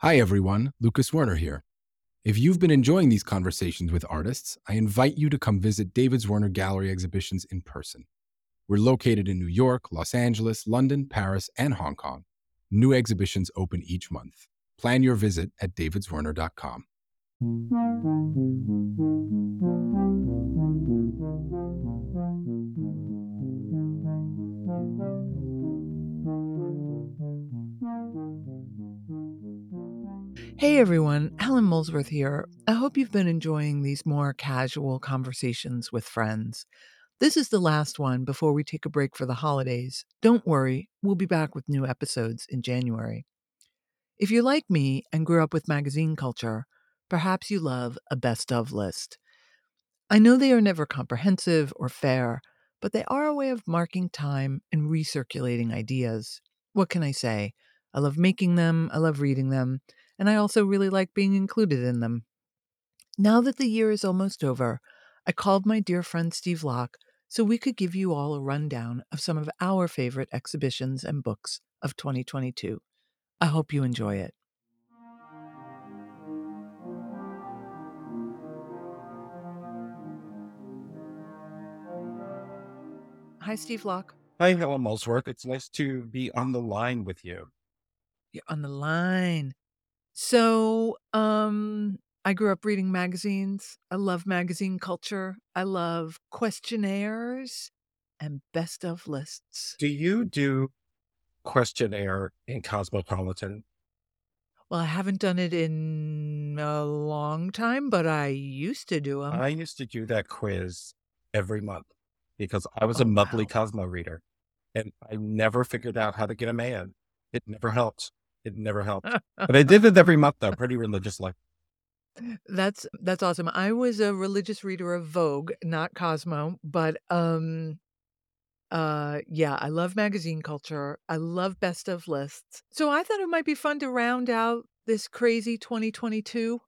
Hi, everyone. Lucas Zwirner here. If you've been enjoying these conversations with artists, I invite you to come visit David Zwirner Gallery exhibitions in person. We're located in New York, Los Angeles, London, Paris, and Hong Kong. New exhibitions open each month. Plan your visit at davidzwirner.com. Hey everyone, Helen Molesworth here. I hope you've been enjoying these more casual conversations with friends. This is the last one before we take a break for the holidays. Don't worry, we'll be back with new episodes in January. If you're like me and grew up with magazine culture, perhaps you love a best of list. I know they are never comprehensive or fair, but they are a way of marking time and recirculating ideas. What can I say? I love making them, I love reading them, and I also really like being included in them. Now that the year is almost over, I called my dear friend Steve Locke so we could give you all a rundown of some of our favorite exhibitions and books of 2022. I hope you enjoy it. Hi, Steve Locke. Hi, Helen Molesworth. It's nice to be on the line with you. You're on the line. So, um, I grew up reading magazines. I love magazine culture. I love questionnaires and best of lists. Do you do questionnaire in Cosmopolitan? Well, I haven't done it in a long time, but I used to do them. I used to do that quiz every month because I was Oh, a monthly wow. Cosmo reader and I never figured out how to get a man. It never helped. It never helped. But I did it every month though, pretty religiously. That's that's awesome. I was a religious reader of Vogue, not Cosmo, but um uh yeah, I love magazine culture. I love best of lists. So I thought it might be fun to round out this crazy 2022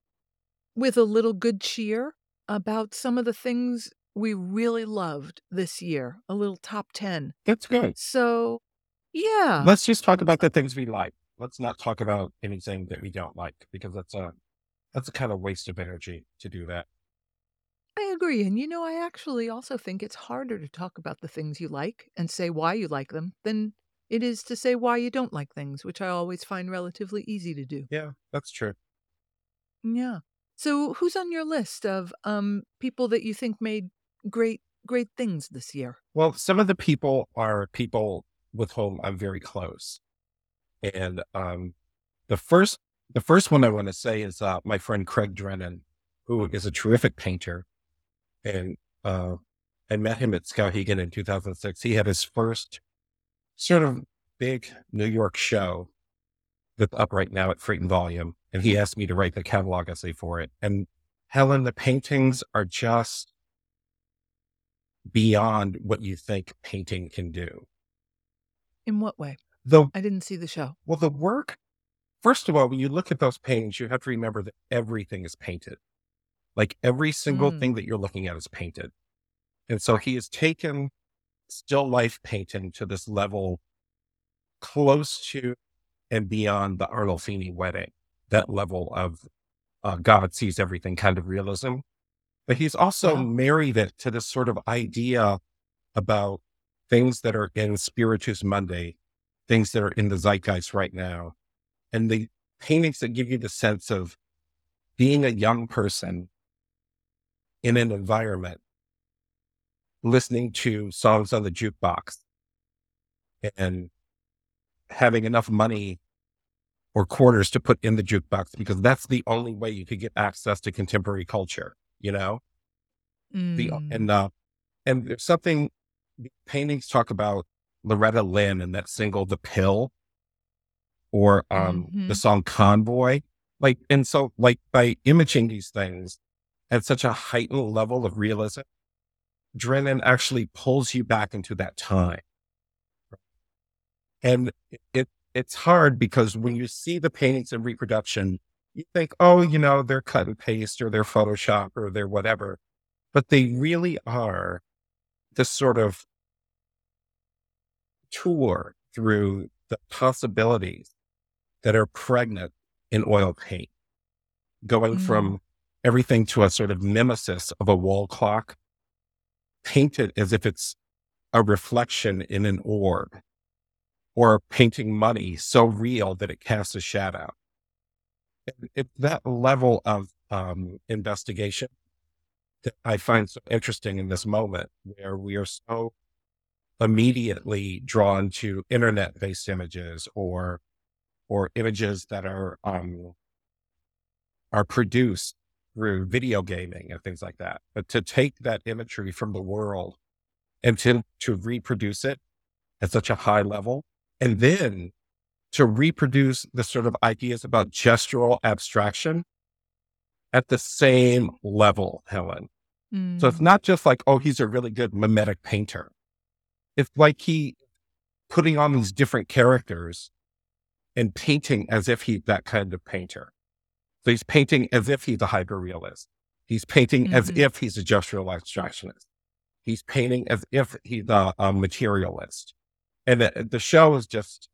with a little good cheer about some of the things we really loved this year, a little top 10. That's good. So, yeah. Let's just talk about the things we like. Let's not talk about anything that we don't like because that's a that's a kind of waste of energy to do that. I agree. And you know, I actually also think it's harder to talk about the things you like and say why you like them than it is to say why you don't like things, which I always find relatively easy to do. Yeah, that's true. Yeah. So, who's on your list of um people that you think made great great things this year? Well, some of the people are people with whom I'm very close. And um, the first the first one I want to say is uh, my friend Craig Drennen, who is a terrific painter. And uh, I met him at Skowhegan in 2006. He had his first sort of big New York show that's up right now at Freight and Volume. And he asked me to write the catalog essay for it. And Helen, the paintings are just beyond what you think painting can do. In what way? The I didn't see the show. well, the work. First of all, when you look at those paintings, you have to remember that everything is painted. Like every single Mm. thing that you're looking at is painted. And so he has taken still life painting to this level close to and beyond the Arnolfini wedding, that level of uh, God sees everything kind of realism. But he's also Wow. married it to this sort of idea about things that are in Spiritus Mundi, things that are in the zeitgeist right now, and the paintings that give you the sense of being a young person in an environment, listening to songs on the jukebox and having enough money or quarters to put in the jukebox because that's the only way you could get access to contemporary culture, you know? The, Mm. and, uh, and there's something the paintings talk about Loretta Lynn and that single, The Pill, or um, the Mhm. song Convoy. Like, and so, like, by imaging these things at such a heightened level of realism, Drennen actually pulls you back into that time. And it, it's hard because when you see the paintings in reproduction, you think, oh, you know, they're cut and paste or they're Photoshop or they're whatever. But they really are this sort of tour through the possibilities that are pregnant in oil paint, going Mm. from everything to a sort of mimesis of a wall clock, painted as if it's a reflection in an orb, or painting money so real that it casts a shadow. It- It's that level of um, investigation that I find so interesting in this moment where we are so immediately drawn to internet-based images or or images that are um, are produced through video gaming and things like that. But to take that imagery from the world and to to reproduce it at such a high level, and then to reproduce the sort of ideas about gestural abstraction at the same level, Helen. So it's Mm. not just like, oh, he's a really good mimetic painter. It's like he putting on these different characters and painting as if he's that kind of painter. So he's painting as if he's a hyperrealist. He's painting as Mhm. if he's a gestural abstractionist. He's painting as if he's a, a materialist. And the, the show is just,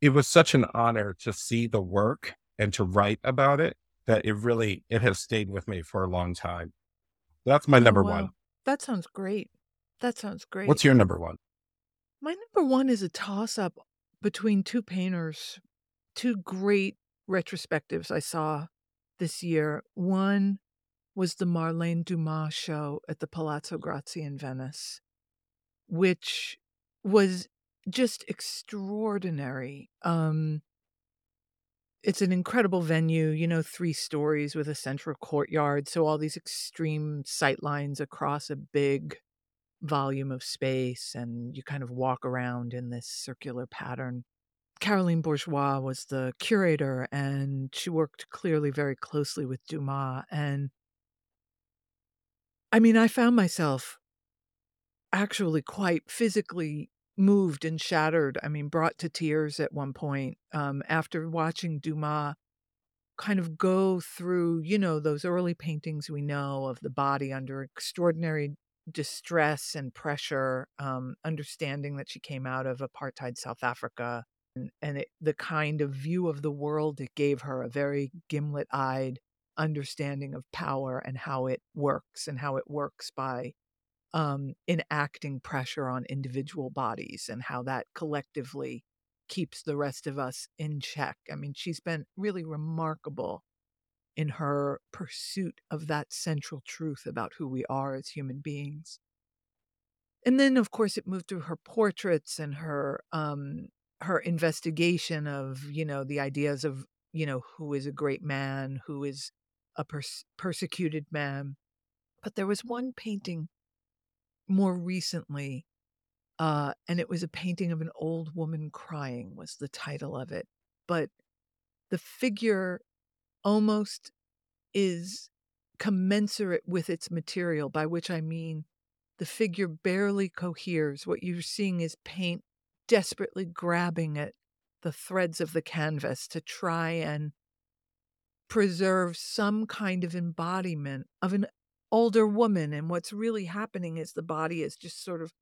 it was such an honor to see the work and to write about it that it really, it has stayed with me for a long time. That's my Oh, number wow. one. That sounds great. That sounds great. What's your number one? My number one is a toss up between two painters, two great retrospectives I saw this year. One was the Marlene Dumas show at the Palazzo Grassi in Venice, which was just extraordinary. Um, it's an incredible venue, you know, three stories with a central courtyard. So, all these extreme sight lines across a big volume of space, and you kind of walk around in this circular pattern. Caroline Bourgeois was the curator, and she worked clearly very closely with Dumas. And I mean, I found myself actually quite physically moved and shattered. I mean, brought to tears at one point um, after watching Dumas kind of go through, you know, those early paintings we know of the body under extraordinary distress and pressure, um, understanding that she came out of apartheid South Africa. And, and it, the kind of view of the world it gave her, a very gimlet eyed understanding of power and how it works, and how it works by um, enacting pressure on individual bodies and how that collectively keeps the rest of us in check. I mean, she's been really remarkable in her pursuit of that central truth about who we are as human beings. And then, of course, it moved through her portraits and her um, her investigation of you know the ideas of you know who is a great man, who is a pers- persecuted man. But there was one painting more recently uh, and it was a painting of an old woman crying was the title of it but the figure almost is commensurate with its material by which i mean the figure barely coheres. What you're seeing is paint desperately grabbing at the threads of the canvas to try and preserve some kind of embodiment of an older woman and what's really happening is the body is just sort of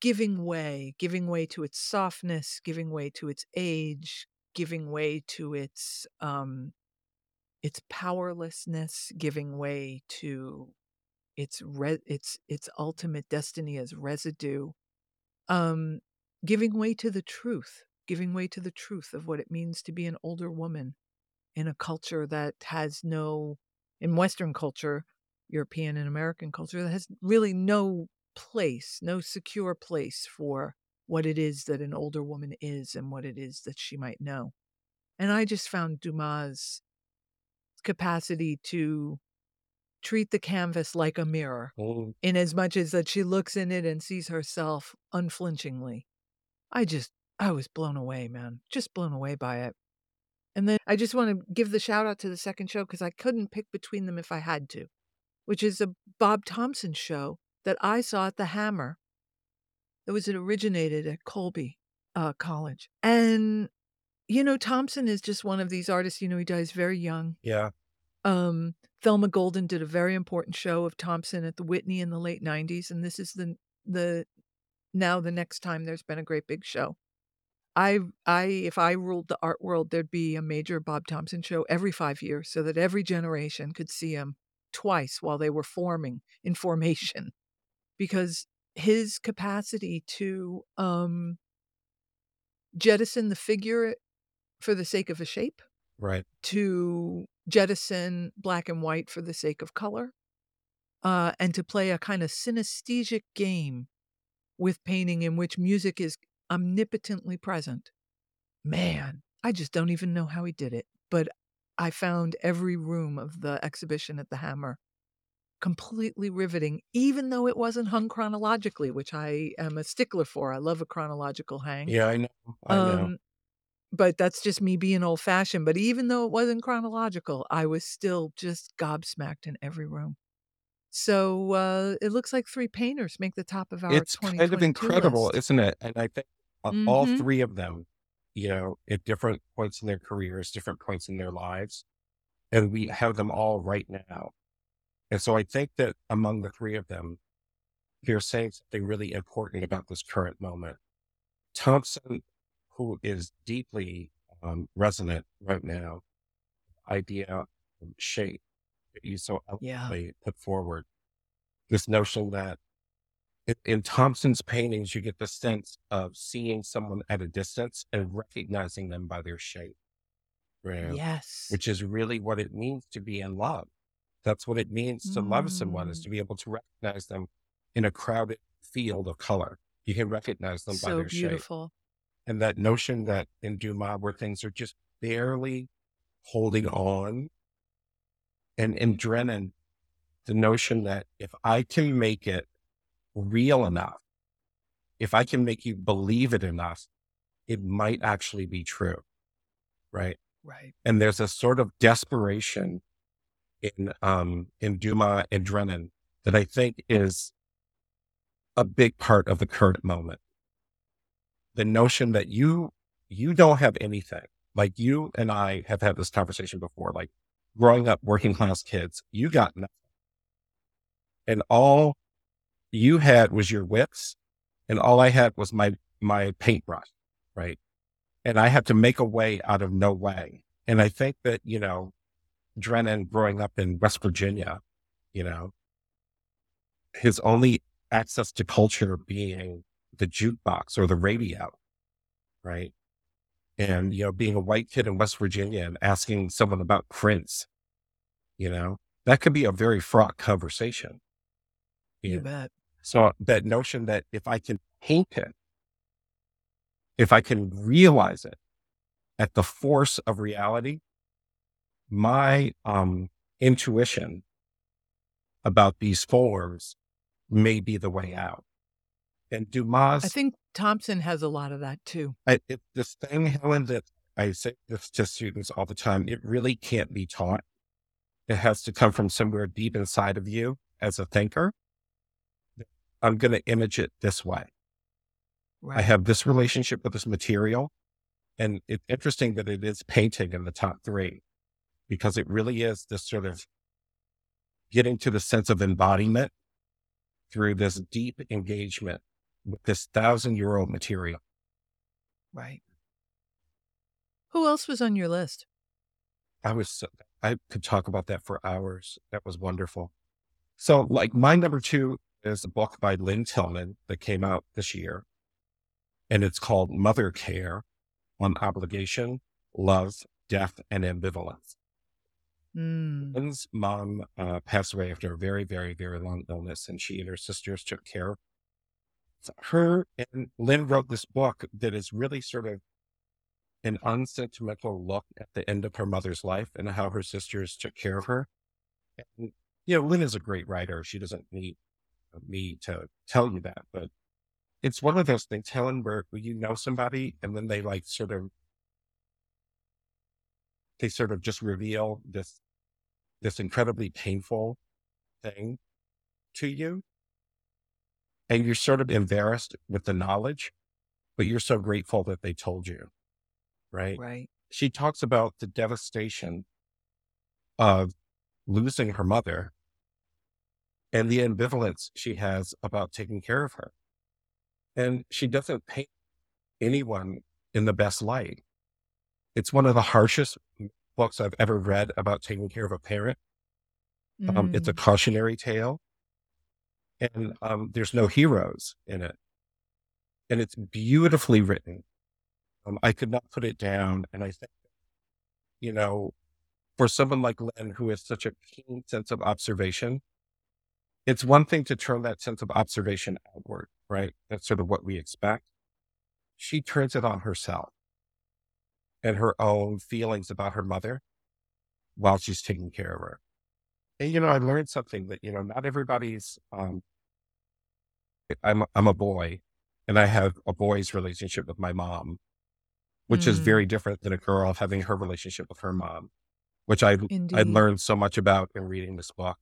giving way, giving way to its softness, giving way to its age, giving way to its um its powerlessness, giving way to its re- its its ultimate destiny as residue. Um giving way to the truth, giving way to the truth of what it means to be an older woman in a culture that has no in western culture, European and American culture that has really no place, no secure place for what it is that an older woman is and what it is that she might know. And I just found Dumas' capacity to treat the canvas like a mirror, Mm, in as much as that she looks in it and sees herself unflinchingly. I just, I was blown away, man. Just blown away by it. And then I just want to give the shout out to the second show because I couldn't pick between them if I had to, which is a Bob Thompson show that I saw at the Hammer. It was it originated at Colby uh, College, and you know Thompson is just one of these artists. You know he dies very young. yeah. Um, Thelma Golden did a very important show of Thompson at the Whitney in the late '90s, and this is the the now the next time there's been a great big show. I I if I ruled the art world, there'd be a major Bob Thompson show every five years, so that every generation could see him twice while they were forming in formation, because his capacity to um, jettison the figure for the sake of a shape, Right. to jettison black and white for the sake of color, uh, and to play a kind of synesthetic game with painting in which music is omnipotently present. Man, I just don't even know how he did it, but I found every room of the exhibition at the Hammer completely riveting, even though it wasn't hung chronologically, which I am a stickler for. I love a chronological hang. Yeah, I know. I know. Um, but that's just me being old fashioned. But even though it wasn't chronological, I was still just gobsmacked in every room. So uh, it looks like three painters make the top of our it's kind of incredible, list. isn't it? And I think uh, all Mhm. three of them, you know, at different points in their careers, different points in their lives, and we have them all right now. And so I think that among the three of them, they're saying something really important about this current moment. Thompson, who is deeply um, resonant right now, idea of shape that you so Yeah. eloquently put forward. This notion that in, in Thompson's paintings, you get the sense of seeing someone at a distance and recognizing them by their shape, right? Yes. which is really what it means to be in love. That's what it means to love someone is Mm. to be able to recognize them in a crowded field of color. You can recognize them by so their shape. And that notion that in Dumas, where things are just barely holding on, and in Drennen, the notion that if I can make it real enough, if I can make you believe it enough, it might actually be true. Right. Right. And there's a sort of desperation in um in Dumas and Drennen that I think is a big part of the current moment. The notion that you you don't have anything. Like you and I have had this conversation before. Like growing up working class kids, you got nothing. And all you had was your wits, and all I had was my my paintbrush, right? And I had to make a way out of no way. And I think that, you know, Drennen growing up in West Virginia, you know, his only access to culture being the jukebox or the radio, right? And, you know, being a white kid in West Virginia and asking someone about Prince, you know, that could be a very fraught conversation. You Yeah. bet. So that notion that if I can paint it, if I can realize it at the force of reality, my um, intuition about these forms may be the way out. And Dumas, I think Thompson has a lot of that too. I, it, this thing, Helen, that I say this to students all the time, it really can't be taught. It has to come from somewhere deep inside of you as a thinker. I'm going to image it this way. Right. I have this relationship with this material. And it's interesting that it is painting in the top three because it really is this sort of getting to the sense of embodiment through this deep engagement with this thousand year old material. right. Who else was on your list? I was, so, I could talk about that for hours. That was wonderful. So, like, my number two is a book by Lynne Tillman that came out this year, and it's called Mothercare on Obligation, Love, Death, and Ambivalence. Mm. Lynne's mom uh, passed away after a very, very, very long illness, and she and her sisters took care of her. And Lynne wrote this book that is really sort of an unsentimental look at the end of her mother's life and how her sisters took care of her. And, you know, Lynn is a great writer. She doesn't need me to tell you that, but it's one of those things, Helen, where you know somebody and then they like sort of, they sort of just reveal this, this incredibly painful thing to you. And you're sort of embarrassed with the knowledge, but you're so grateful that they told you. Right. Right. She talks about the devastation of losing her mother and the ambivalence she has about taking care of her. And she doesn't paint anyone in the best light. It's one of the harshest books I've ever read about taking care of a parent. Um, it's a Mm. cautionary tale, and um, there's no heroes in it, and it's beautifully written. Um, I could not put it down, and I think, you know, for someone like Lynne who has such a keen sense of observation, it's one thing to turn that sense of observation outward, right? That's sort of what we expect. She turns it on herself and her own feelings about her mother while she's taking care of her. And you know, I learned something that you know, not everybody's. Um, I'm I'm a boy, and I have a boy's relationship with my mom, which is Mm. very different than a girl having her relationship with her mom, which I I learned so much about in reading this book.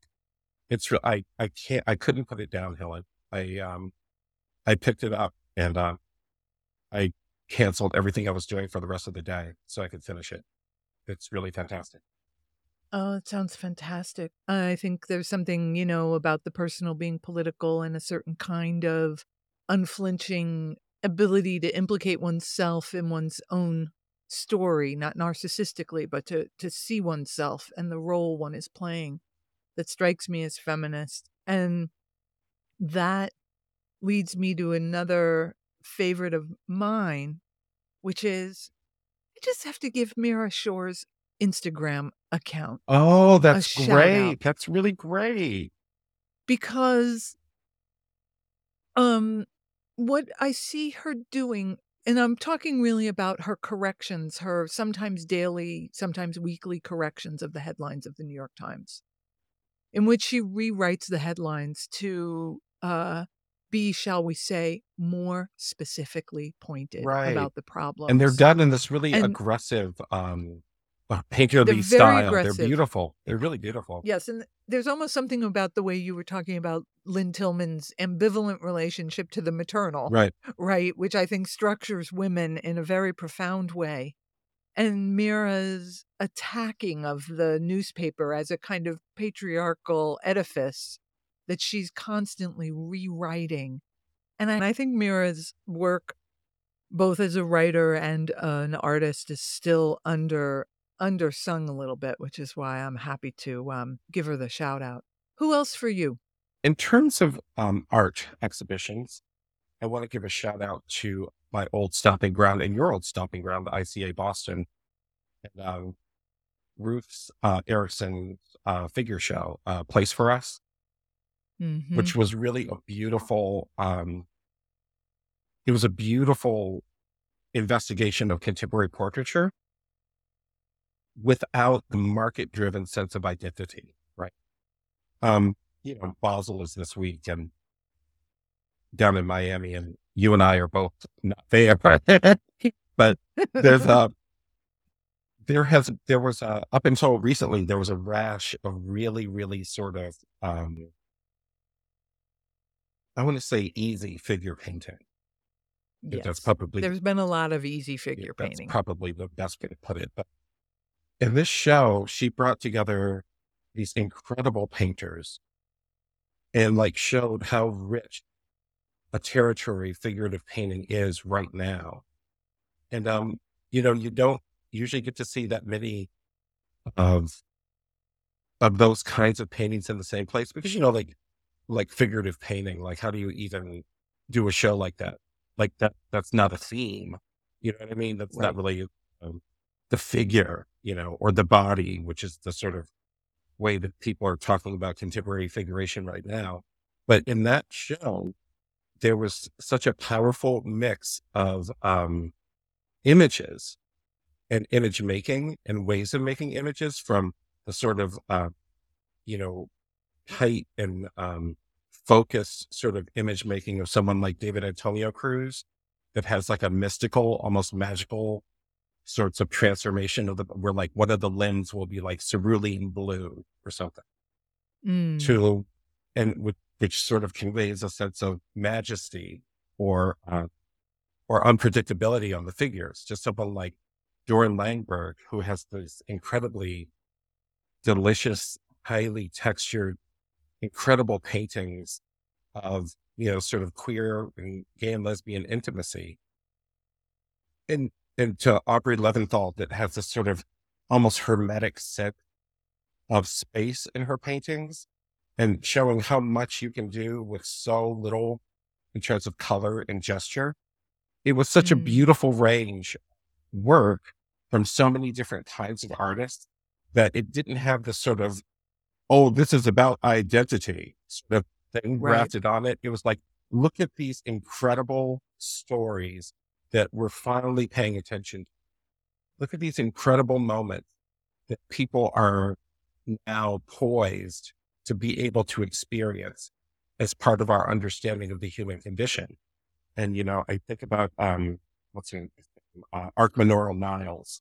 It's real. I I can't I couldn't put it down, Helen. I um I picked it up and um I canceled everything I was doing for the rest of the day so I could finish it. It's really fantastic. Oh, it sounds fantastic. I think there's something, you know, about the personal being political and a certain kind of unflinching ability to implicate oneself in one's own story, not narcissistically, but to to see oneself and the role one is playing that strikes me as feminist. And that leads me to another favorite of mine, which is I just have to give Mira Schor's Instagram account Oh, that's great. That's really great. because um what I see her doing and I'm talking really about her corrections, her sometimes daily, sometimes weekly corrections of the headlines of the New York Times, in which she rewrites the headlines to uh, be, shall we say, more specifically pointed Right. about the problem. And they're done in this really And aggressive um uh, they're painterly style. They're aggressive. beautiful. They're really beautiful. Yes, and there's almost something about the way you were talking about Lynne Tillman's ambivalent relationship to the maternal, Right. right? Which I think structures women in a very profound way. And Mira's attacking of the newspaper as a kind of patriarchal edifice that she's constantly rewriting. And I, think Mira's work, both as a writer and uh, an artist, is still under undersung a little bit, which is why I'm happy to um, give her the shout out. Who else for you? In terms of um art exhibitions, I want to give a shout out to my old stomping ground and your old stomping ground, the ICA Boston, and um, Ruth's uh, Erickson's uh, figure show, uh, Place for Us, Mm-hmm. which was really a beautiful. Um, it was a beautiful investigation of contemporary portraiture without the market-driven sense of identity. Right. Um, you know, Basel is this week and down in Miami, and you and I are both not there, but there's a there has there was a up until recently there was a rash of really really sort of um I want to say easy figure painting. Think That's yes. probably There's been a lot of easy yeah, figure that's painting. probably the best way to put it. But in this show, she brought together these incredible painters and like showed how rich a territory figurative painting is right now. And um, you know, you don't usually get to see that many of of those kinds of paintings in the same place because you know, like like figurative painting, like how do you even do a show like that? Like that that's not a theme. You know what I mean? That's not really um, the figure, you know, or the body, which is the sort of way that people are talking about contemporary figuration right now. But in that show, there was such a powerful mix of um, images and image making and ways of making images from the sort of, uh, you know, tight and um, focused sort of image making of someone like David Antonio Cruz that has like a mystical, almost magical sorts of transformation of the, where like one of the limbs will be like cerulean blue or something Mm. to, and which, which sort of conveys a sense of majesty or, uh, or unpredictability on the figures. Just someone like Doron Langberg, who has this incredibly delicious, highly textured, incredible paintings of, you know, sort of queer and gay and lesbian intimacy. And into Aubrey Levinthal that has this sort of almost hermetic set of space in her paintings and showing how much you can do with so little in terms of color and gesture. It was such mm. a beautiful range work from so many different kinds of artists that it didn't have the sort of, oh, this is about identity sort of thing right. grafted on it. It was like, look at these incredible stories that we're finally paying attention to. Look at these incredible moments that people are now poised to be able to experience as part of our understanding of the human condition. And, you know, I think about, um, what's in uh, Arcmanoro Niles,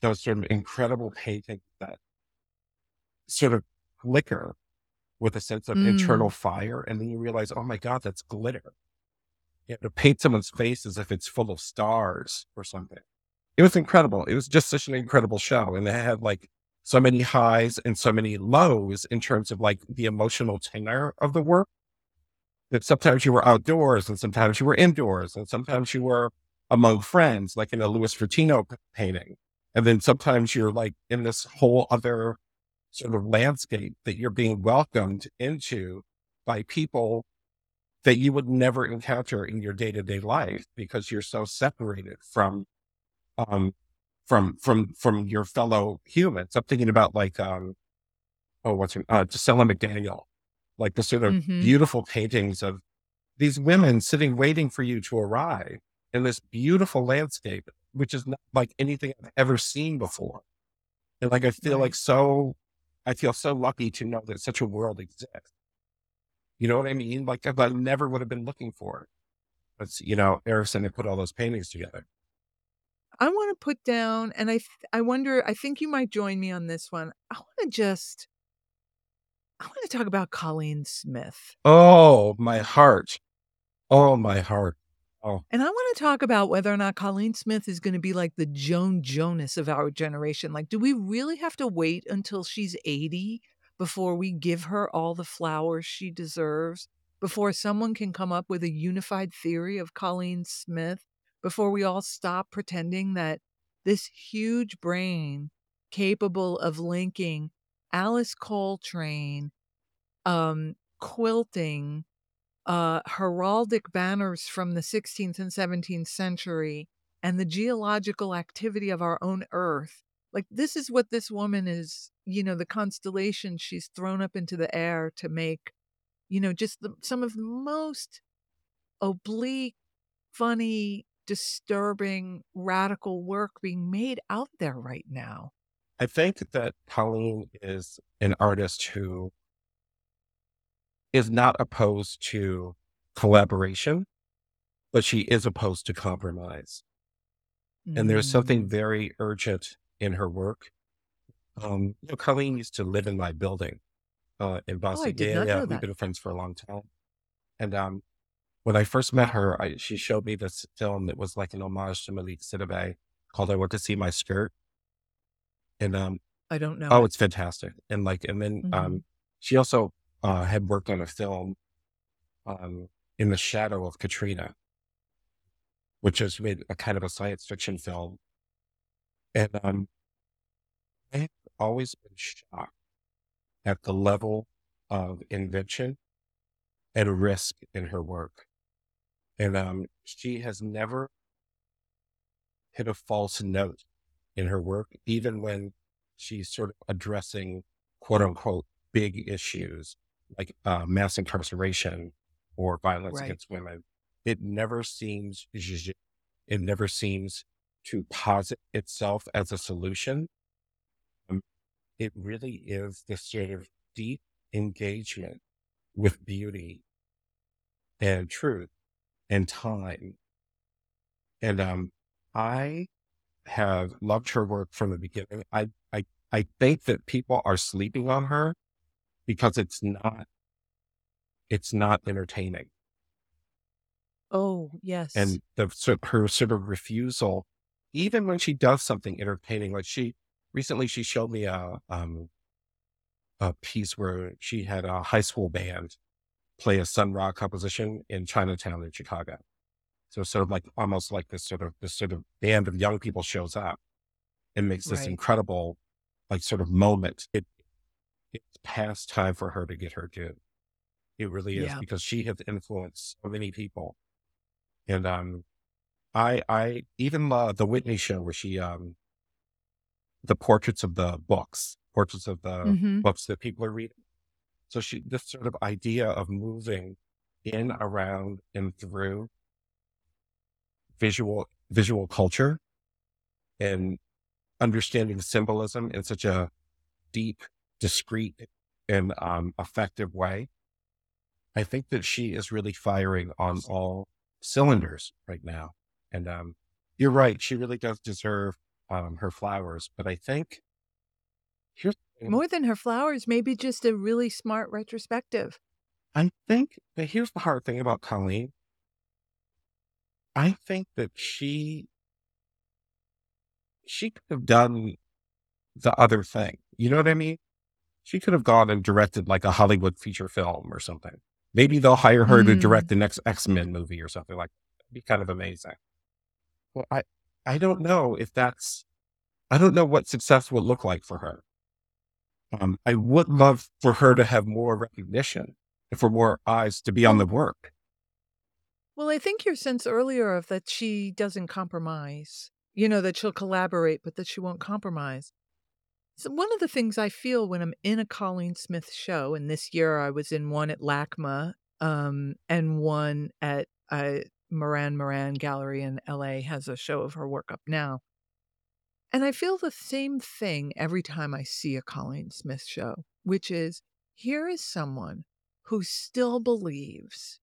those sort of incredible paintings that sort of flicker with a sense of mm. internal fire. And then you realize, oh my God, that's glitter. You know, to paint someone's face as if it's full of stars or something. It was incredible. It was just such an incredible show. And they had like so many highs and so many lows in terms of like the emotional tenor of the work. That sometimes you were outdoors and sometimes you were indoors and sometimes you were among friends, like in a Louis Fratino painting. And then sometimes you're like in this whole other sort of landscape that you're being welcomed into by people that you would never encounter in your day to day life because you're so separated from, um, from, from, from your fellow humans. I'm thinking about like, um, oh, what's her, uh, Gisela McDaniel, like the sort of mm-hmm. beautiful paintings of these women sitting waiting for you to arrive in this beautiful landscape, which is not like anything I've ever seen before. And like, I feel right. like so I feel so lucky to know that such a world exists. You know what I mean? Like I never would have been looking for it. But you know, Erickson had put all those paintings together. I want to put down, and I I wonder. I think you might join me on this one. I want to just, I want to talk about Cauleen Smith. Oh, my heart! Oh, my heart! Oh. And I want to talk about whether or not Cauleen Smith is going to be like the Joan Jonas of our generation. Like, do we really have to wait until she's 80 before we give her all the flowers she deserves? Before someone can come up with a unified theory of Cauleen Smith? Before we all stop pretending that this huge brain capable of linking Alice Coltrane, um, quilting, uh, heraldic banners from the 16th and 17th century and the geological activity of our own earth. Like, this is what this woman is, you know, the constellation she's thrown up into the air to make, you know, just the, some of the most oblique, funny, disturbing, radical work being made out there right now. I think that Cauleen is an artist who is not opposed to collaboration, but she is opposed to compromise. Mm-hmm. And there's something mm. very urgent in her work. Um, you know, Cauleen used to live in my building uh, in Boston. Oh, yeah, yeah, we've been friends for a long time. And um, when I first met her, I, she showed me this film that was like an homage to Malick Sidibé called "I Want to See My Skirt." And um, I don't know. Oh, it. it's fantastic. And like, and then um, mm-hmm. um, she also uh, had worked on a film um, in the shadow of Katrina, which is made a kind of a science fiction film. And um, I've always been shocked at the level of invention and risk in her work. And um, she has never hit a false note in her work, even when she's sort of addressing quote unquote big issues like uh, mass incarceration or violence right. against women, it never seems it never seems to posit itself as a solution. Um, it really is this sort of deep engagement with beauty and truth and time. And um, I have loved her work from the beginning. I, I, I think that people are sleeping on her because it's not it's not entertaining. Oh, yes. And the so her sort of refusal, even when she does something entertaining, like she recently she showed me a um a piece where she had a high school band play a Sun Ra composition in Chinatown in Chicago. So sort of like almost like this sort of this sort of band of young people shows up and makes this Right. incredible like sort of moment. It it's past time for her to get her due. It really is Yeah. because she has influenced so many people. And um I I even uh, the Whitney show where she um the portraits of the books, portraits of the Mhm. books that people are reading. So she this sort of idea of moving in, around, and through visual visual culture and understanding symbolism in such a deep, discreet, and um, effective way. I think that she is really firing on all cylinders right now. And um, you're right; she really does deserve um, her flowers. But I think here's. More than her flowers, maybe just a really smart retrospective. I think that here's the hard thing about Cauleen. I think that she she could have done the other thing. You know what I mean? She could have gone and directed like a Hollywood feature film or something. Maybe they'll hire her to Mm. direct the next X Men movie or something like that. It'd be kind of amazing. Well, I I don't know if that's I don't know what success would look like for her. Um, I would love for her to have more recognition and for more eyes to be on the work. Well, I think your sense earlier of that she doesn't compromise, you know, that she'll collaborate, but that she won't compromise. So one of the things I feel when I'm in a Cauleen Smith show, and this year I was in one at LACMA um, and one at uh, Moran Moran Gallery in LA has a show of her work up now. And I feel the same thing every time I see a Cauleen Smith show, which is here is someone who still believes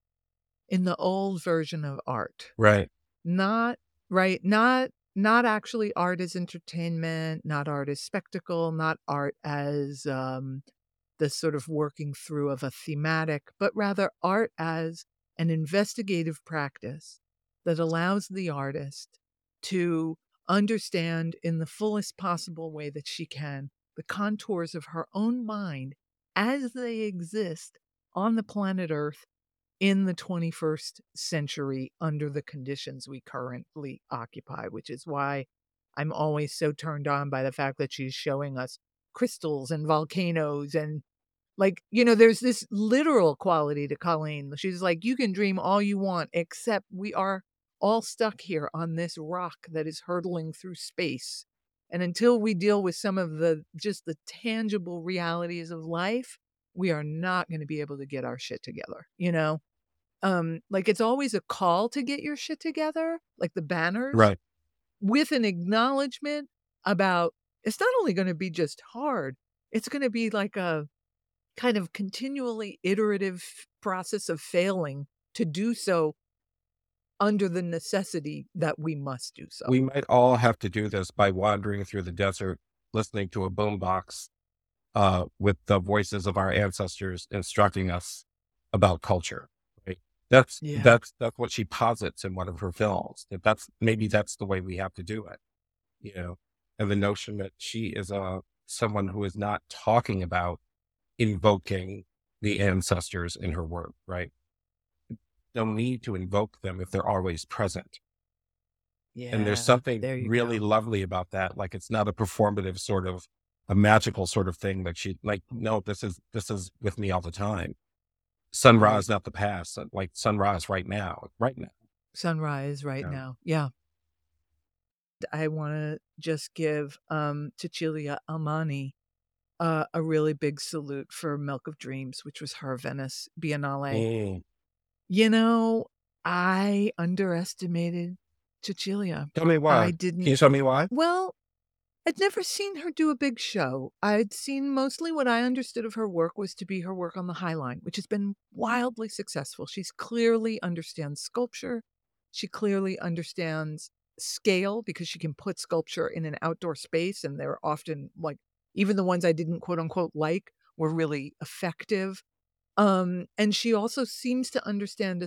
in the old version of art Right. not right not not actually art as entertainment not art as spectacle not art as um the sort of working through of a thematic but rather art as an investigative practice that allows the artist to understand in the fullest possible way that she can the contours of her own mind as they exist on the planet earth in the 21st century under the conditions we currently occupy, which is why I'm always so turned on by the fact that she's showing us crystals and volcanoes and like, you know, there's this literal quality to Cauleen. She's like, you can dream all you want, except we are all stuck here on this rock that is hurtling through space. And until we deal with some of the just the tangible realities of life, we are not going to be able to get our shit together, you know? Um, like it's always a call to get your shit together, like the banners Right. with an acknowledgement about it's not only going to be just hard, it's going to be like a kind of continually iterative process of failing to do so under the necessity that we must do so. We might all have to do this by wandering through the desert, listening to a boombox uh, with the voices of our ancestors instructing us about culture. That's Yeah. that's that's what she posits in one of her films. That that's maybe that's the way we have to do it. You know, and the notion that she is a someone who is not talking about invoking the ancestors in her work, right? Don't need to invoke them if they're always present. yeah, And there's something there really go. lovely about that. Like it's not a performative sort of a magical sort of thing that she like, no, this is this is with me all the time. Sun Right. Ra's not the past. uh, Like sunrise right now. Right now. sunrise right Yeah. now. Yeah. I want to just give um Cecilia Alemani uh, a really big salute for Milk of Dreams, which was her Venice Biennale. Mm. You know, I underestimated Cecilia. Tell me why. I didn't. Can you tell me why? Well, I'd never seen her do a big show. I'd seen mostly what I understood of her work was to be her work on the High Line, which has been wildly successful. She's clearly understands sculpture. She clearly understands scale because she can put sculpture in an outdoor space, and they're often like even the ones I didn't quote unquote like were really effective. Um, and she also seems to understand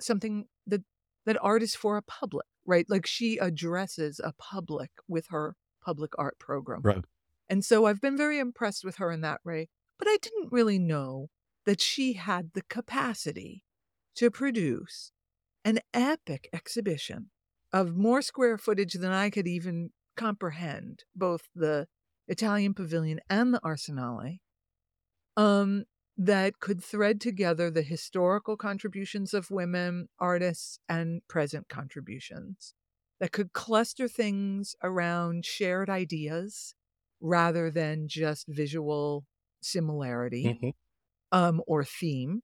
something that that art is for a public, right? Like she addresses a public with her public art program. Right. And so I've been very impressed with her in that way. But I didn't really know that she had the capacity to produce an epic exhibition of more square footage than I could even comprehend, both the Italian Pavilion and the Arsenale, um, that could thread together the historical contributions of women artists and present contributions, that could cluster things around shared ideas rather than just visual similarity Mhm. um, or theme.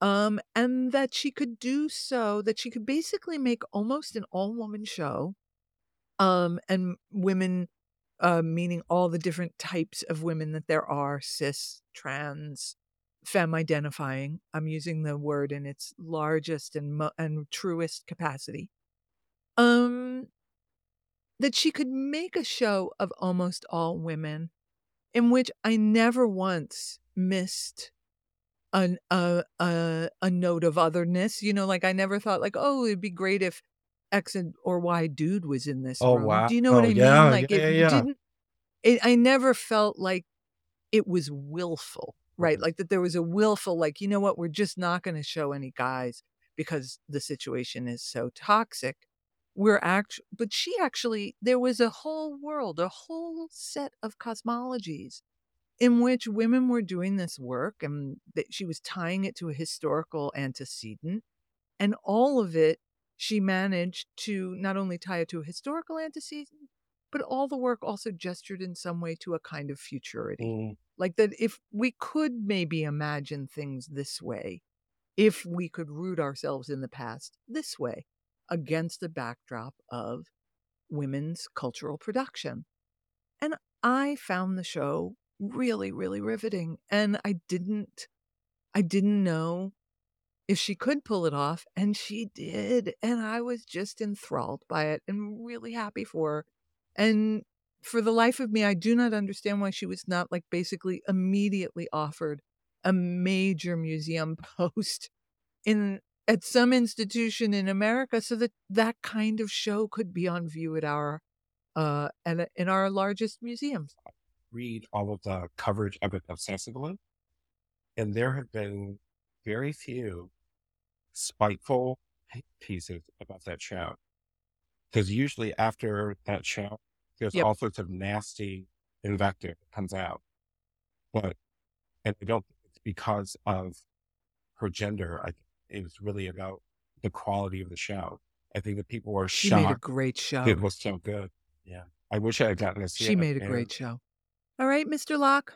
Um, and that she could do so, that she could basically make almost an all woman show. Um, and women, uh, meaning all the different types of women that there are cis, trans, femme identifying. I'm using the word in its largest and, mo- and truest capacity. That she could make a show of almost all women in which I never once missed an a a a note of otherness. You know, like I never thought like, oh, it'd be great if X and or Y dude was in this Oh, room. wow. Do you know what Oh, I yeah, mean? Like yeah, it yeah, didn't. It, I never felt like it was willful, right? Like that there was a willful, like you know what, we're just not going to show any guys because the situation is so toxic. We're actually, but she actually, there was a whole world, a whole set of cosmologies in which women were doing this work and that she was tying it to a historical antecedent. And all of it, she managed to not only tie it to a historical antecedent, but all the work also gestured in some way to a kind of futurity. Mm, Like that, if we could maybe imagine things this way, if we could root ourselves in the past this way against the backdrop of women's cultural production. And I found the show really, really riveting. And I didn't, I didn't know if she could pull it off. And she did. And I was just enthralled by it and really happy for her. And for the life of me, I do not understand why she was not like basically immediately offered a major museum post in at some institution in America so that that kind of show could be on view at our uh at in our largest museums. read all of the coverage of it obsessively, and there have been very few spiteful pieces about that show. Because usually after that show, there's Yep. all sorts of nasty invective that comes out. But, and I don't think it's because of her gender. I think it was really about the quality of the show. I think that people were She made a shocked great show. it was so good. Yeah. I wish I had gotten to see She it. made a and- great show. All right, Mr. Locke.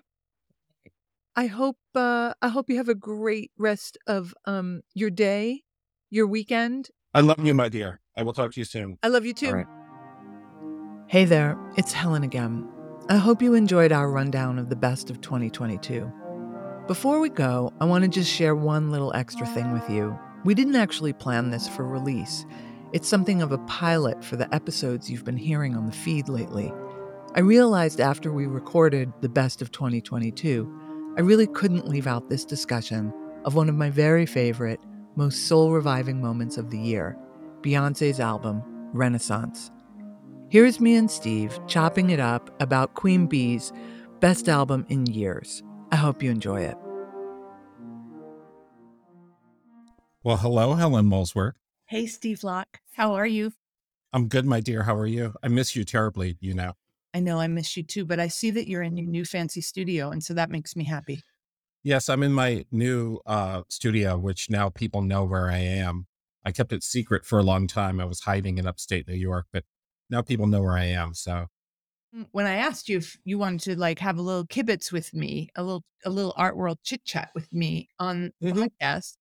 I hope uh I hope you have a great rest of um your day, your weekend. I love you, my dear. I will talk to you soon. I love you too. All right. Hey there, it's Helen again. I hope you enjoyed our rundown of the best of 2022. Before we go, I want to just share one little extra thing with you. We didn't actually plan this for release. It's something of a pilot for the episodes you've been hearing on the feed lately. I realized after we recorded the best of 2022, I really couldn't leave out this discussion of one of my very favorite, most soul reviving moments of the year Beyonce's album, Renaissance. Here's me and Steve chopping it up about Queen Bey's best album in years. I hope you enjoy it. Well, hello, Helen Molesworth. Hey, Steve Locke. How are you? I'm good, my dear. How are you? I miss you terribly, you know. I know I miss you too, but I see that you're in your new fancy studio. And so that makes me happy. Yes, I'm in my new uh, studio, which now people know where I am. I kept it secret for a long time. I was hiding in upstate New York, but now people know where I am. So, When I asked you if you wanted to like have a little kibitz with me, a little a little art world chit chat with me on the Mhm. podcast,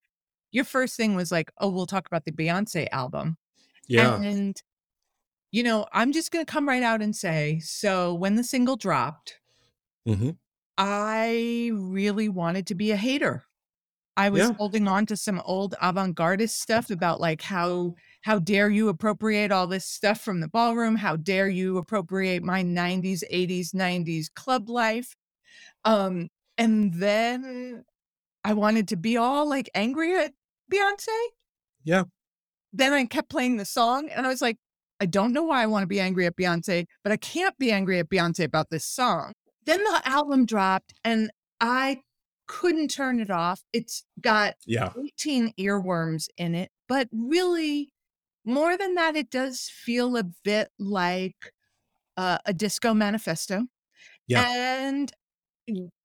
your first thing was like, "Oh, we'll talk about the Beyonce album." yeah. And you know, I'm just to come right out and say, so when the single dropped, hmm I really wanted to be a hater. I was Yeah. holding on to some old avant-gardist stuff about like how how dare you appropriate all this stuff from the ballroom? How dare you appropriate my 90s, 80s, 90s club life? Um, and then I wanted to be all like angry at Beyonce. Yeah. Then I kept playing the song and I was like, I don't know why I want to be angry at Beyonce, but I can't be angry at Beyonce about this song. Then the album dropped and I couldn't turn it off. It's got Yeah. 18 earworms in it, but really, more than that, it does feel a bit like uh, a disco manifesto. Yeah. And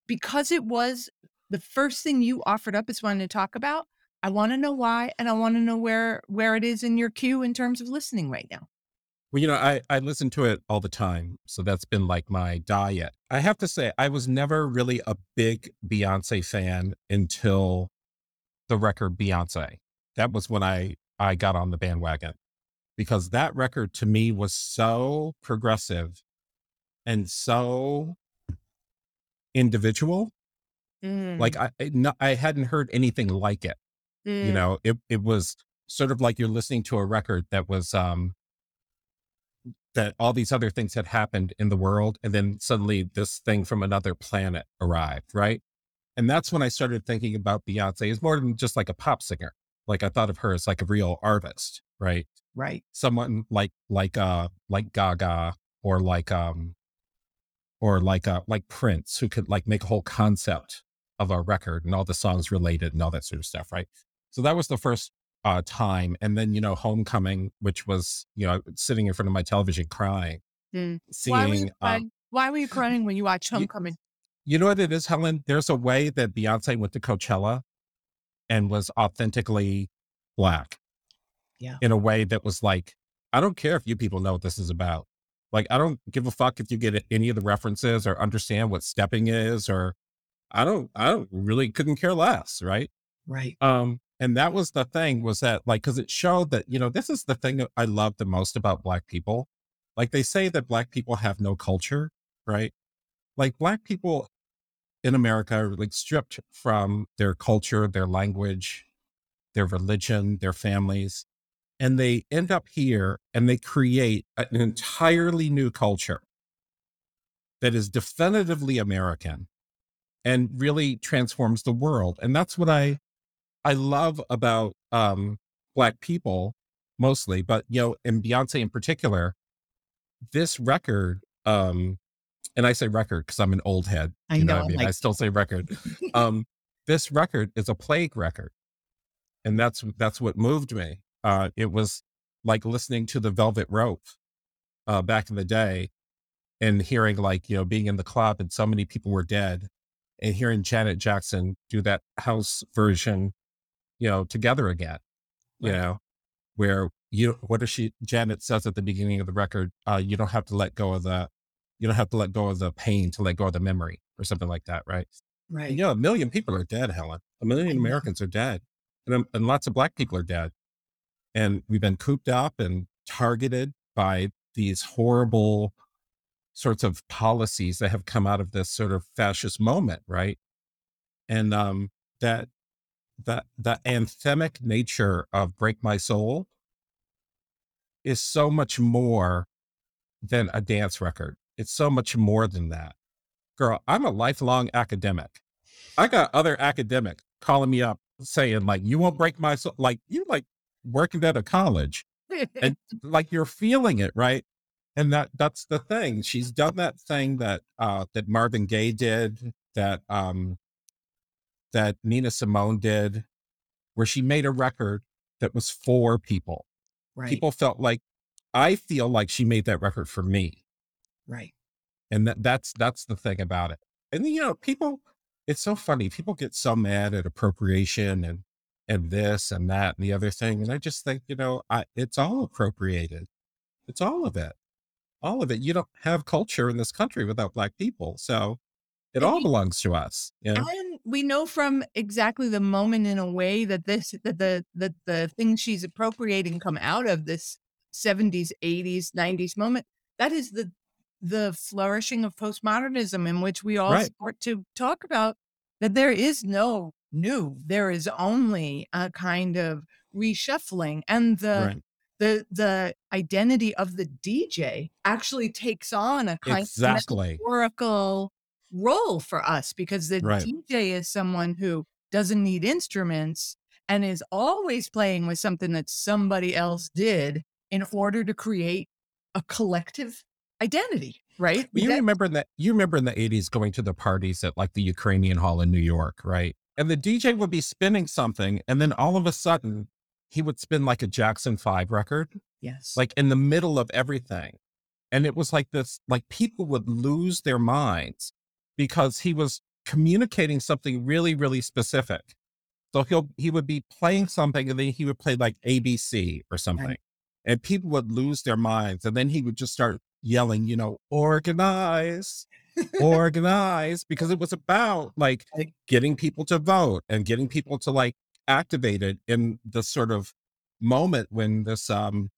because it was the first thing you offered up is wanting to talk about, I want to know why, and I want to know where where it is in your queue in terms of listening right now. Well, you know, I, I listen to it all the time. So that's been like my diet. I have to say, I was never really a big Beyonce fan until the record Beyonce. That was when I, I got on the bandwagon because that record to me was so progressive and so individual. Like I, I hadn't heard anything like it. You Mm. know, it, it was sort of like you're listening to a record that was, um, that all these other things had happened in the world. And then suddenly this thing from another planet arrived. Right. And that's when I started thinking about Beyonce as more than just like a pop singer. Like I thought of her as like a real artist. Right. right. Someone like, like, uh, like Gaga or like, um, or like, uh, like Prince who could like make a whole concept of a record and all the songs related and all that sort of stuff. Right. So that was the first uh, time. And then, you know, Homecoming, which was, you know, sitting in front of my television crying, Mm. Why were, you seeing, um, crying? Why were you crying when you watched you- Homecoming? you know what it is, Helen? There's a way that Beyonce went to Coachella and was authentically black. Yeah. In a way that was like, I don't care if you people know what this is about. Like, I don't give a fuck if you get any of the references or understand what stepping is, or I don't, I don't really couldn't care less. Right. Right. Um, and that was the thing was that like, cause it showed that, you know, this is the thing that I love the most about black people. Like they say that black people have no culture, right? Like black people in America are like stripped from their culture, their language, their religion, their families, and they end up here and they create an entirely new culture that is definitively American and really transforms the world. And that's what I I love about um black people mostly, but you know, and Beyonce in particular, this record, um, and I say record because I'm an old head. I you know, I mean, like- I still say record. um, this record is a plague record, and that's that's what moved me. Uh, it was like listening to the Velvet Rope uh, back in the day, and hearing like you know being in the club and so many people were dead, and hearing Janet Jackson do that house version, you know, together again, you Right. know, where you what does she Janet says at the beginning of the record, uh, you don't have to let go of the you don't have to let go of the pain to let go of the memory or something like that, right? Right. You know, a million people are dead, Helen. A million. Americans are dead, and, um, and lots of black people are dead, and we've been cooped up and targeted by these horrible sorts of policies that have come out of this sort of fascist moment, right? And um, that that the anthemic nature of "Break My Soul" is so much more than a dance record. It's so much more than that. Girl, I'm a lifelong academic. I got other academics calling me up saying, like, you won't break my soul. Like, you like working at a college and like you're feeling it, right? And that that's the thing. She's done that thing that uh that Marvin Gaye did, that um that Nina Simone did, where she made a record that was for people. right. People felt like I feel like she made that record for me right. and that that's that's the thing about it and you know people it's so funny people get so mad at appropriation and and this and that and the other thing and i just think you know i it's all appropriated it's all of it all of it you don't have culture in this country without black people so it And all we- belongs to us you know? And we know from exactly the moment in a way that this that the that the things she's appropriating come out of this 70s, 80s, 90s moment. That is the the flourishing of postmodernism in which we all Right. start to talk about that there is no new. There is only a kind of reshuffling. And the right the the identity of the DJ actually takes on a kind of exactly metaphorical role for us because the Right. DJ is someone who doesn't need instruments and is always playing with something that somebody else did in order to create a collective identity, right? You That- remember that you remember in the 80s going to the parties at like the Ukrainian Hall in New York, right? And the DJ would be spinning something, and then all of a sudden he would spin like a Jackson 5 record, yes. like in the middle of everything. And it was like this, like people would lose their minds because he was communicating something really, really specific. So he'll he would be playing something and then he would play like ABC or something. And people would lose their minds. And then he would just start yelling, you know, organize, organize, because it was about like getting people to vote and getting people to like activate it in the sort of moment when this um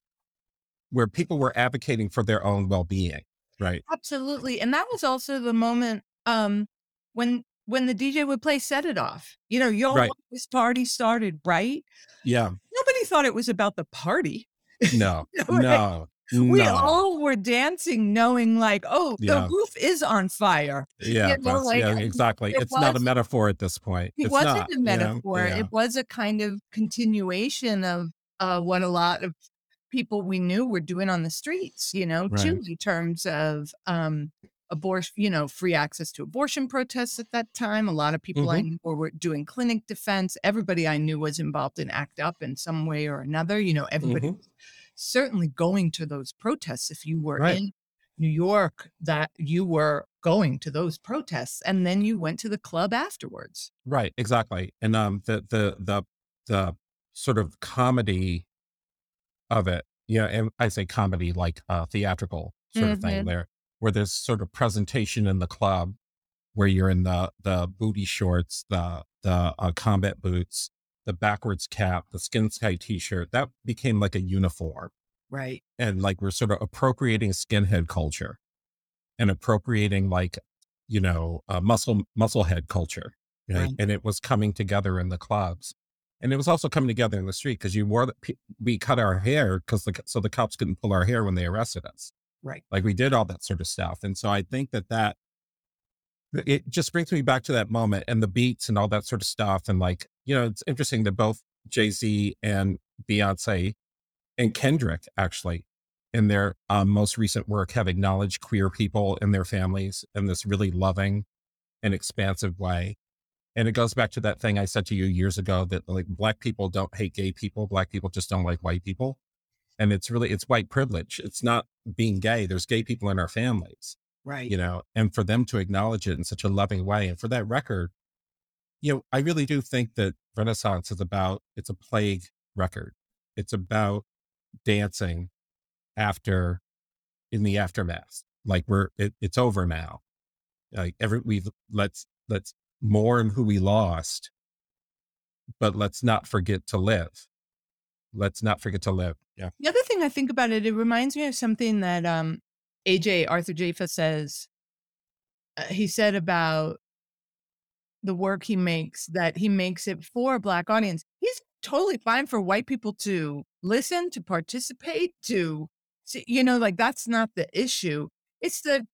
where people were advocating for their own well-being. Right. Absolutely. And that was also the moment um when when the DJ would play Set It Off. You know, yo, Right. this party started, right? Yeah. Nobody thought it was about the party. No. Right. no. We no. all were dancing, knowing like, oh, Yeah. the roof is on fire. Yeah, you know, like, yeah, exactly. it It's not a metaphor at this point. It it's wasn't not, a you know? metaphor. Yeah. It was a kind of continuation of uh, what a lot of people we knew were doing on the streets, you know, too, in terms of um, abortion, you know, free access to abortion protests at that time. A lot of people I Mhm. knew were doing clinic defense. Everybody I knew was involved in ACT UP in some way or another. You know, everybody Mhm. Certainly going to those protests. If you were Right. in New York, that you were going to those protests and then you went to the club afterwards. Right, exactly. And um the the the the sort of comedy of it, yeah, and I say comedy like uh theatrical sort of thing there, where there's sort of presentation in the club where you're in the the booty shorts, the the uh, combat boots, the backwards cap, the skin tight t-shirt, that became like a uniform. Right. and like we're sort of appropriating skinhead culture and appropriating like you know uh, muscle musclehead culture right? Right. and it was coming together in the clubs and it was also coming together in the street because you wore the, we cut our hair because the so the cops couldn't pull our hair when they arrested us Right. like we did all that sort of stuff and so i think that that it just brings me back to that moment and the beats and all that sort of stuff and like you know it's interesting that both jay-z and beyonce and Kendrick actually in their um, most recent work have acknowledged queer people and their families in this really loving and expansive way. And it goes back to that thing I said to you years ago that like black people don't hate gay people, black people just don't like white people. And it's really it's white privilege. It's not being gay. There's gay people in our families, Right. you know, and for them to acknowledge it in such a loving way and for that record, you know, I really do think that Renaissance is about it's a plague record. It's about dancing after in the aftermath. Like we're it, it's over now. Like every we've let's let's mourn who we lost but let's not forget to live. Let's not forget to live. Yeah. The other thing I think about it, it reminds me of something that um, AJ Arthur Jafa says. Uh, he said about the work he makes that he makes it for a black audience. He's totally fine for white people to listen, to participate, to see, you know, like that's not the issue. It's the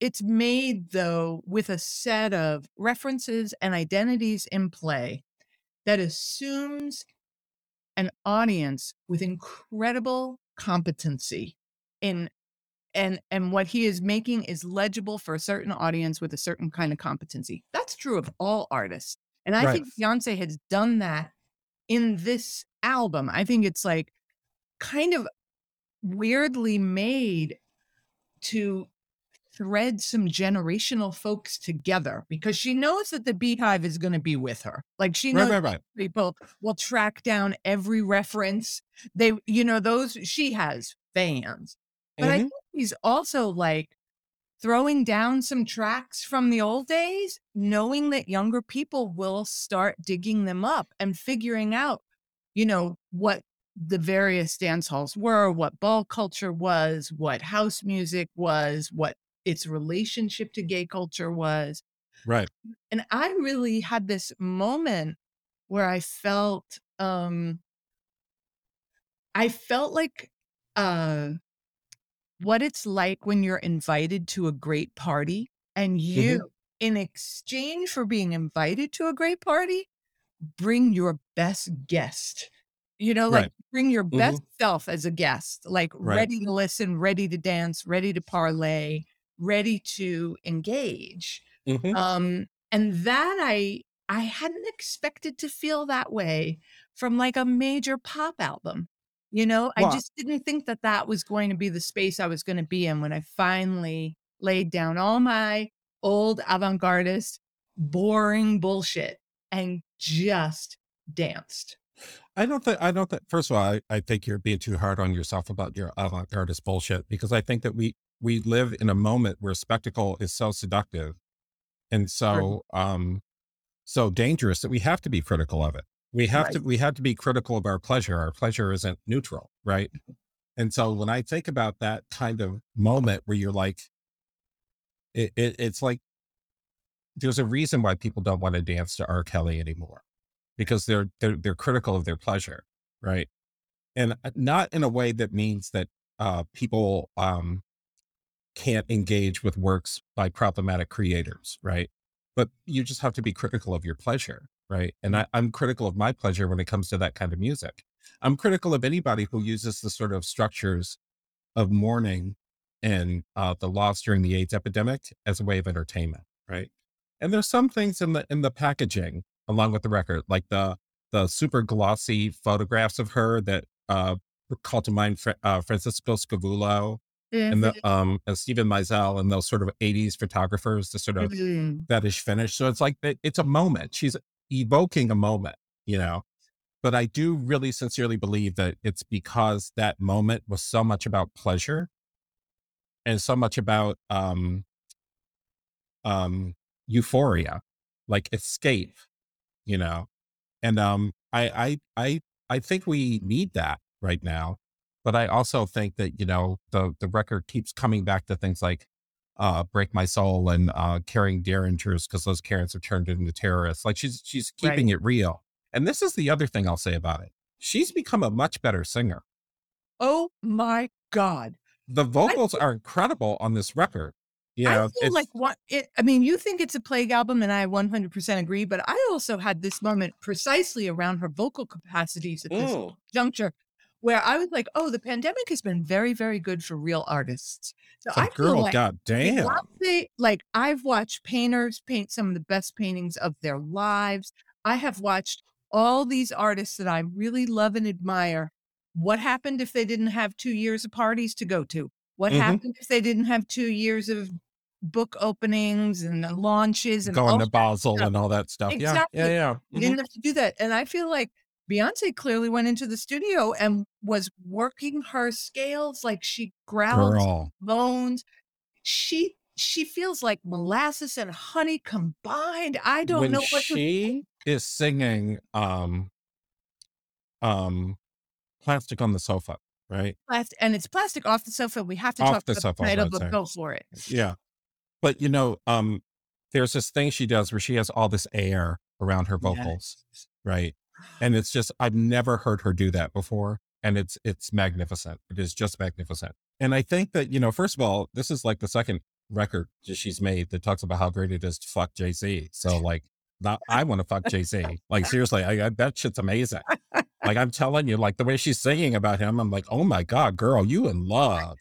it's made though with a set of references and identities in play that assumes an audience with incredible competency in and and what he is making is legible for a certain audience with a certain kind of competency. That's true of all artists and i Right. think beyonce has done that in this album. I think it's like kind of weirdly made to thread some generational folks together because she knows that the BeyHive is going to be with her. Like she knows right right. people will track down every reference. They, you know, those she has fans, but I Mhm. think he's also like throwing down some tracks from the old days, knowing that younger people will start digging them up and figuring out, you know, what the various dance halls were, what ball culture was, what house music was, what its relationship to gay culture was right and I really had this moment where I felt um I felt like uh what it's like when you're invited to a great party and you in exchange for being invited to a great party bring your best guest You know, like Right. bring your best self as a guest, like Right. ready to listen, ready to dance, ready to parlay, ready to engage. Mhm. Um, and that I I hadn't expected to feel that way from like a major pop album. You know, I just didn't think that that was going to be the space I was going to be in when I finally laid down all my old avant-gardist boring bullshit and just danced. I don't think I don't think first of all, I, I think you're being too hard on yourself about your avant-gardist bullshit because I think that we we live in a moment where spectacle is so seductive and so um so dangerous that we have to be critical of it. We have to we have to be critical of our pleasure. Our pleasure isn't neutral, right? And so when I think about that kind of moment where you're like it, it it's like there's a reason why people don't want to dance to R. Kelly anymore because they're they're they're critical of their pleasure, right? And uh, not in a way that means that uh, people um, can't engage with works by problematic creators, right? But you just have to be critical of your pleasure, right? And I, I'm critical of my pleasure when it comes to that kind of music. I'm critical of anybody who uses the sort of structures of mourning and uh, the loss during the AIDS epidemic as a way of entertainment, right? And there's some things in the in the packaging along with the record, like the the super glossy photographs of her that uh call to mind Fra- uh, Francisco Scavullo and the um and Steven Meisel and those sort of 80s photographers, the sort of Mhm. fetish finish. So it's like it- it's a moment. She's evoking a moment, you know. But I do really sincerely believe that it's because that moment was so much about pleasure and so much about um um euphoria, like escape, you know. And um I I I I think we need that right now. But I also think that, you know, the the record keeps coming back to things like uh Break My Soul and uh Carrying Derringers because those Karens have turned into terrorists. Like she's she's keeping it real. And this is the other thing I'll say about it. She's become a much better singer. Oh my God. The vocals are incredible on this record. You I know, like what it, I mean, you think it's a plague album, and I 100% agree, but I also had this moment precisely around her vocal capacities at this Mm. juncture where I was like, oh, the pandemic has been very, very good for real artists. So I feel girl, like god damn. Beyonce, like I've watched painters paint some of the best paintings of their lives. I have watched all these artists that I really love and admire. What happened if they didn't have two years of parties to go to? What Mhm. happened if they didn't have two years of book openings and launches and Going to Basel stuff? and all that stuff. Exactly. Yeah, yeah, yeah. You Mhm. didn't have to do that. And I feel like Beyonce clearly went into the studio and was working her scales like she growls, bones. She she feels like molasses and honey combined. I don't when know what to she is singing um um plastic on the sofa right and it's plastic off the sofa. We have to Off talk the about sofa, the title, but go for it. yeah but you know um there's this thing she does where she has all this air around her vocals right and it's just i've never heard her do that before and it's it's magnificent. It is just magnificent. And i think that you know first of all this is like the second record she's made that talks about how great it is to fuck jay-z. So like i want to fuck jay-z. Like seriously I, I that shit's amazing. Like i'm telling you like the way she's singing about him i'm like oh my god girl you in love.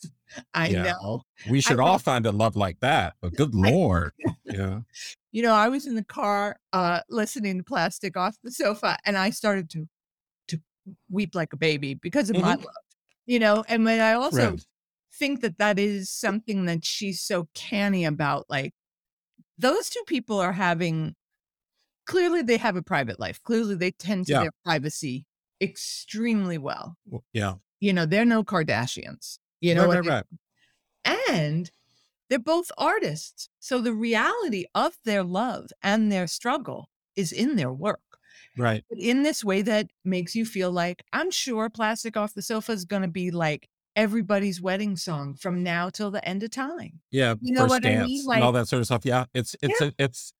I Yeah. know. we should will- all find a love like that but good lord yeah You know, I was in the car uh listening to plastic off the sofa and I started to to weep like a baby because of my Mhm. love. You know, and when I also Right. think that that is something that she's so canny about like those two people are having clearly they have a private life clearly they tend to Yeah. their privacy extremely well W- yeah you know they're no kardashians you know right, what right, I- right. and they're both artists so the reality of their love and their struggle is in their work right but in this way that makes you feel like i'm sure plastic off the sofa is going to be like everybody's wedding song from now till the end of time Yeah, You know first what I dance mean? and all that sort of stuff. Yeah, it's it's a, it's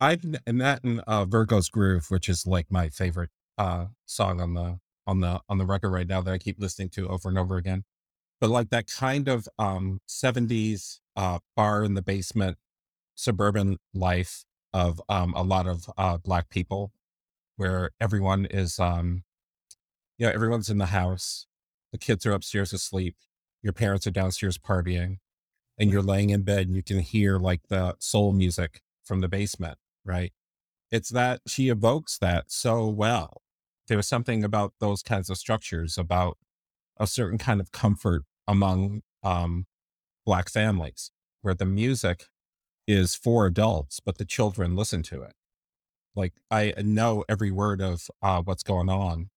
I've and that and uh, Virgo's Groove, which is like my favorite uh song on the on the on the record right now that I keep listening to over and over again. But like that kind of um 70s uh bar in the basement suburban life of um a lot of uh black people where everyone is um you know, everyone's in the house, the kids are upstairs asleep, your parents are downstairs partying, and you're laying in bed and you can hear like the soul music from the basement, right? It's that she evokes that so well. There was something about those kinds of structures, about a certain kind of comfort among um, Black families, where the music is for adults, but the children listen to it. Like I know every word of uh, what's going on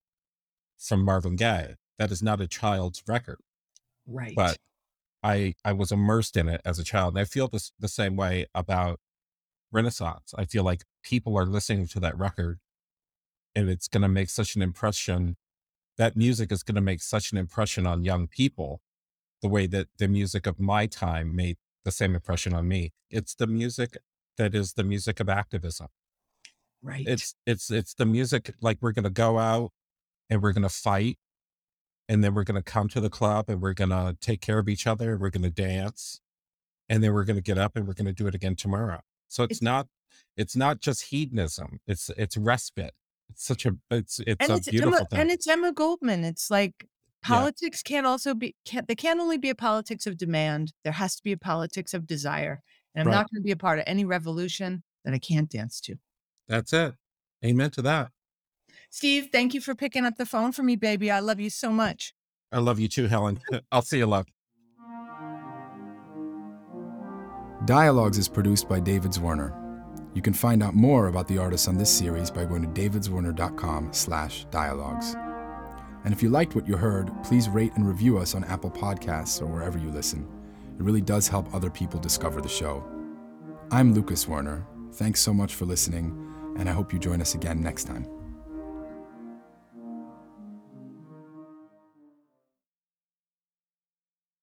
from Marvin Gaye. That is not a child's record, Right. but I I was immersed in it as a child, and I feel this the same way about Renaissance. I feel like people are listening to that record, and it's going to make such an impression. That music is going to make such an impression on young people, the way that the music of my time made the same impression on me. It's the music that is the music of activism. right. It's it's it's the music like we're going to go out and we're going to fight and then we're going to come to the club and we're going to take care of each other and we're going to dance and then we're going to get up and we're going to do it again tomorrow so it's, It's- not it's not just hedonism it's it's respite it's such a it's it's and a it's beautiful Emma, thing and it's Emma Goldman. It's like Yeah. politics can't also be can't they can't only be a politics of demand. There has to be a politics of desire. And I'm Right. not going to be a part of any revolution that I can't dance to. that's it amen to that Steve, thank you for picking up the phone for me, baby. I love you so much. i love you too helen i'll see you love Dialogues is produced by David Zwirner. You can find out more about the artists on this series by going to davidzwirner.com slash dialogues. And if you liked what you heard, please rate and review us on Apple Podcasts or wherever you listen. It really does help other people discover the show. I'm Lucas Zwirner. Thanks so much for listening, and I hope you join us again next time.